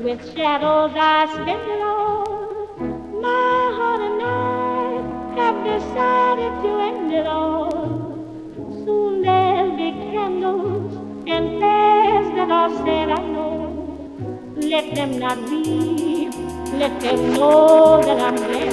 With shadows I spent alone. My heart and I have decided to end it all. Soon there'll be candles and prayers that are said, I know. Let them not be, Let them know that I'm there.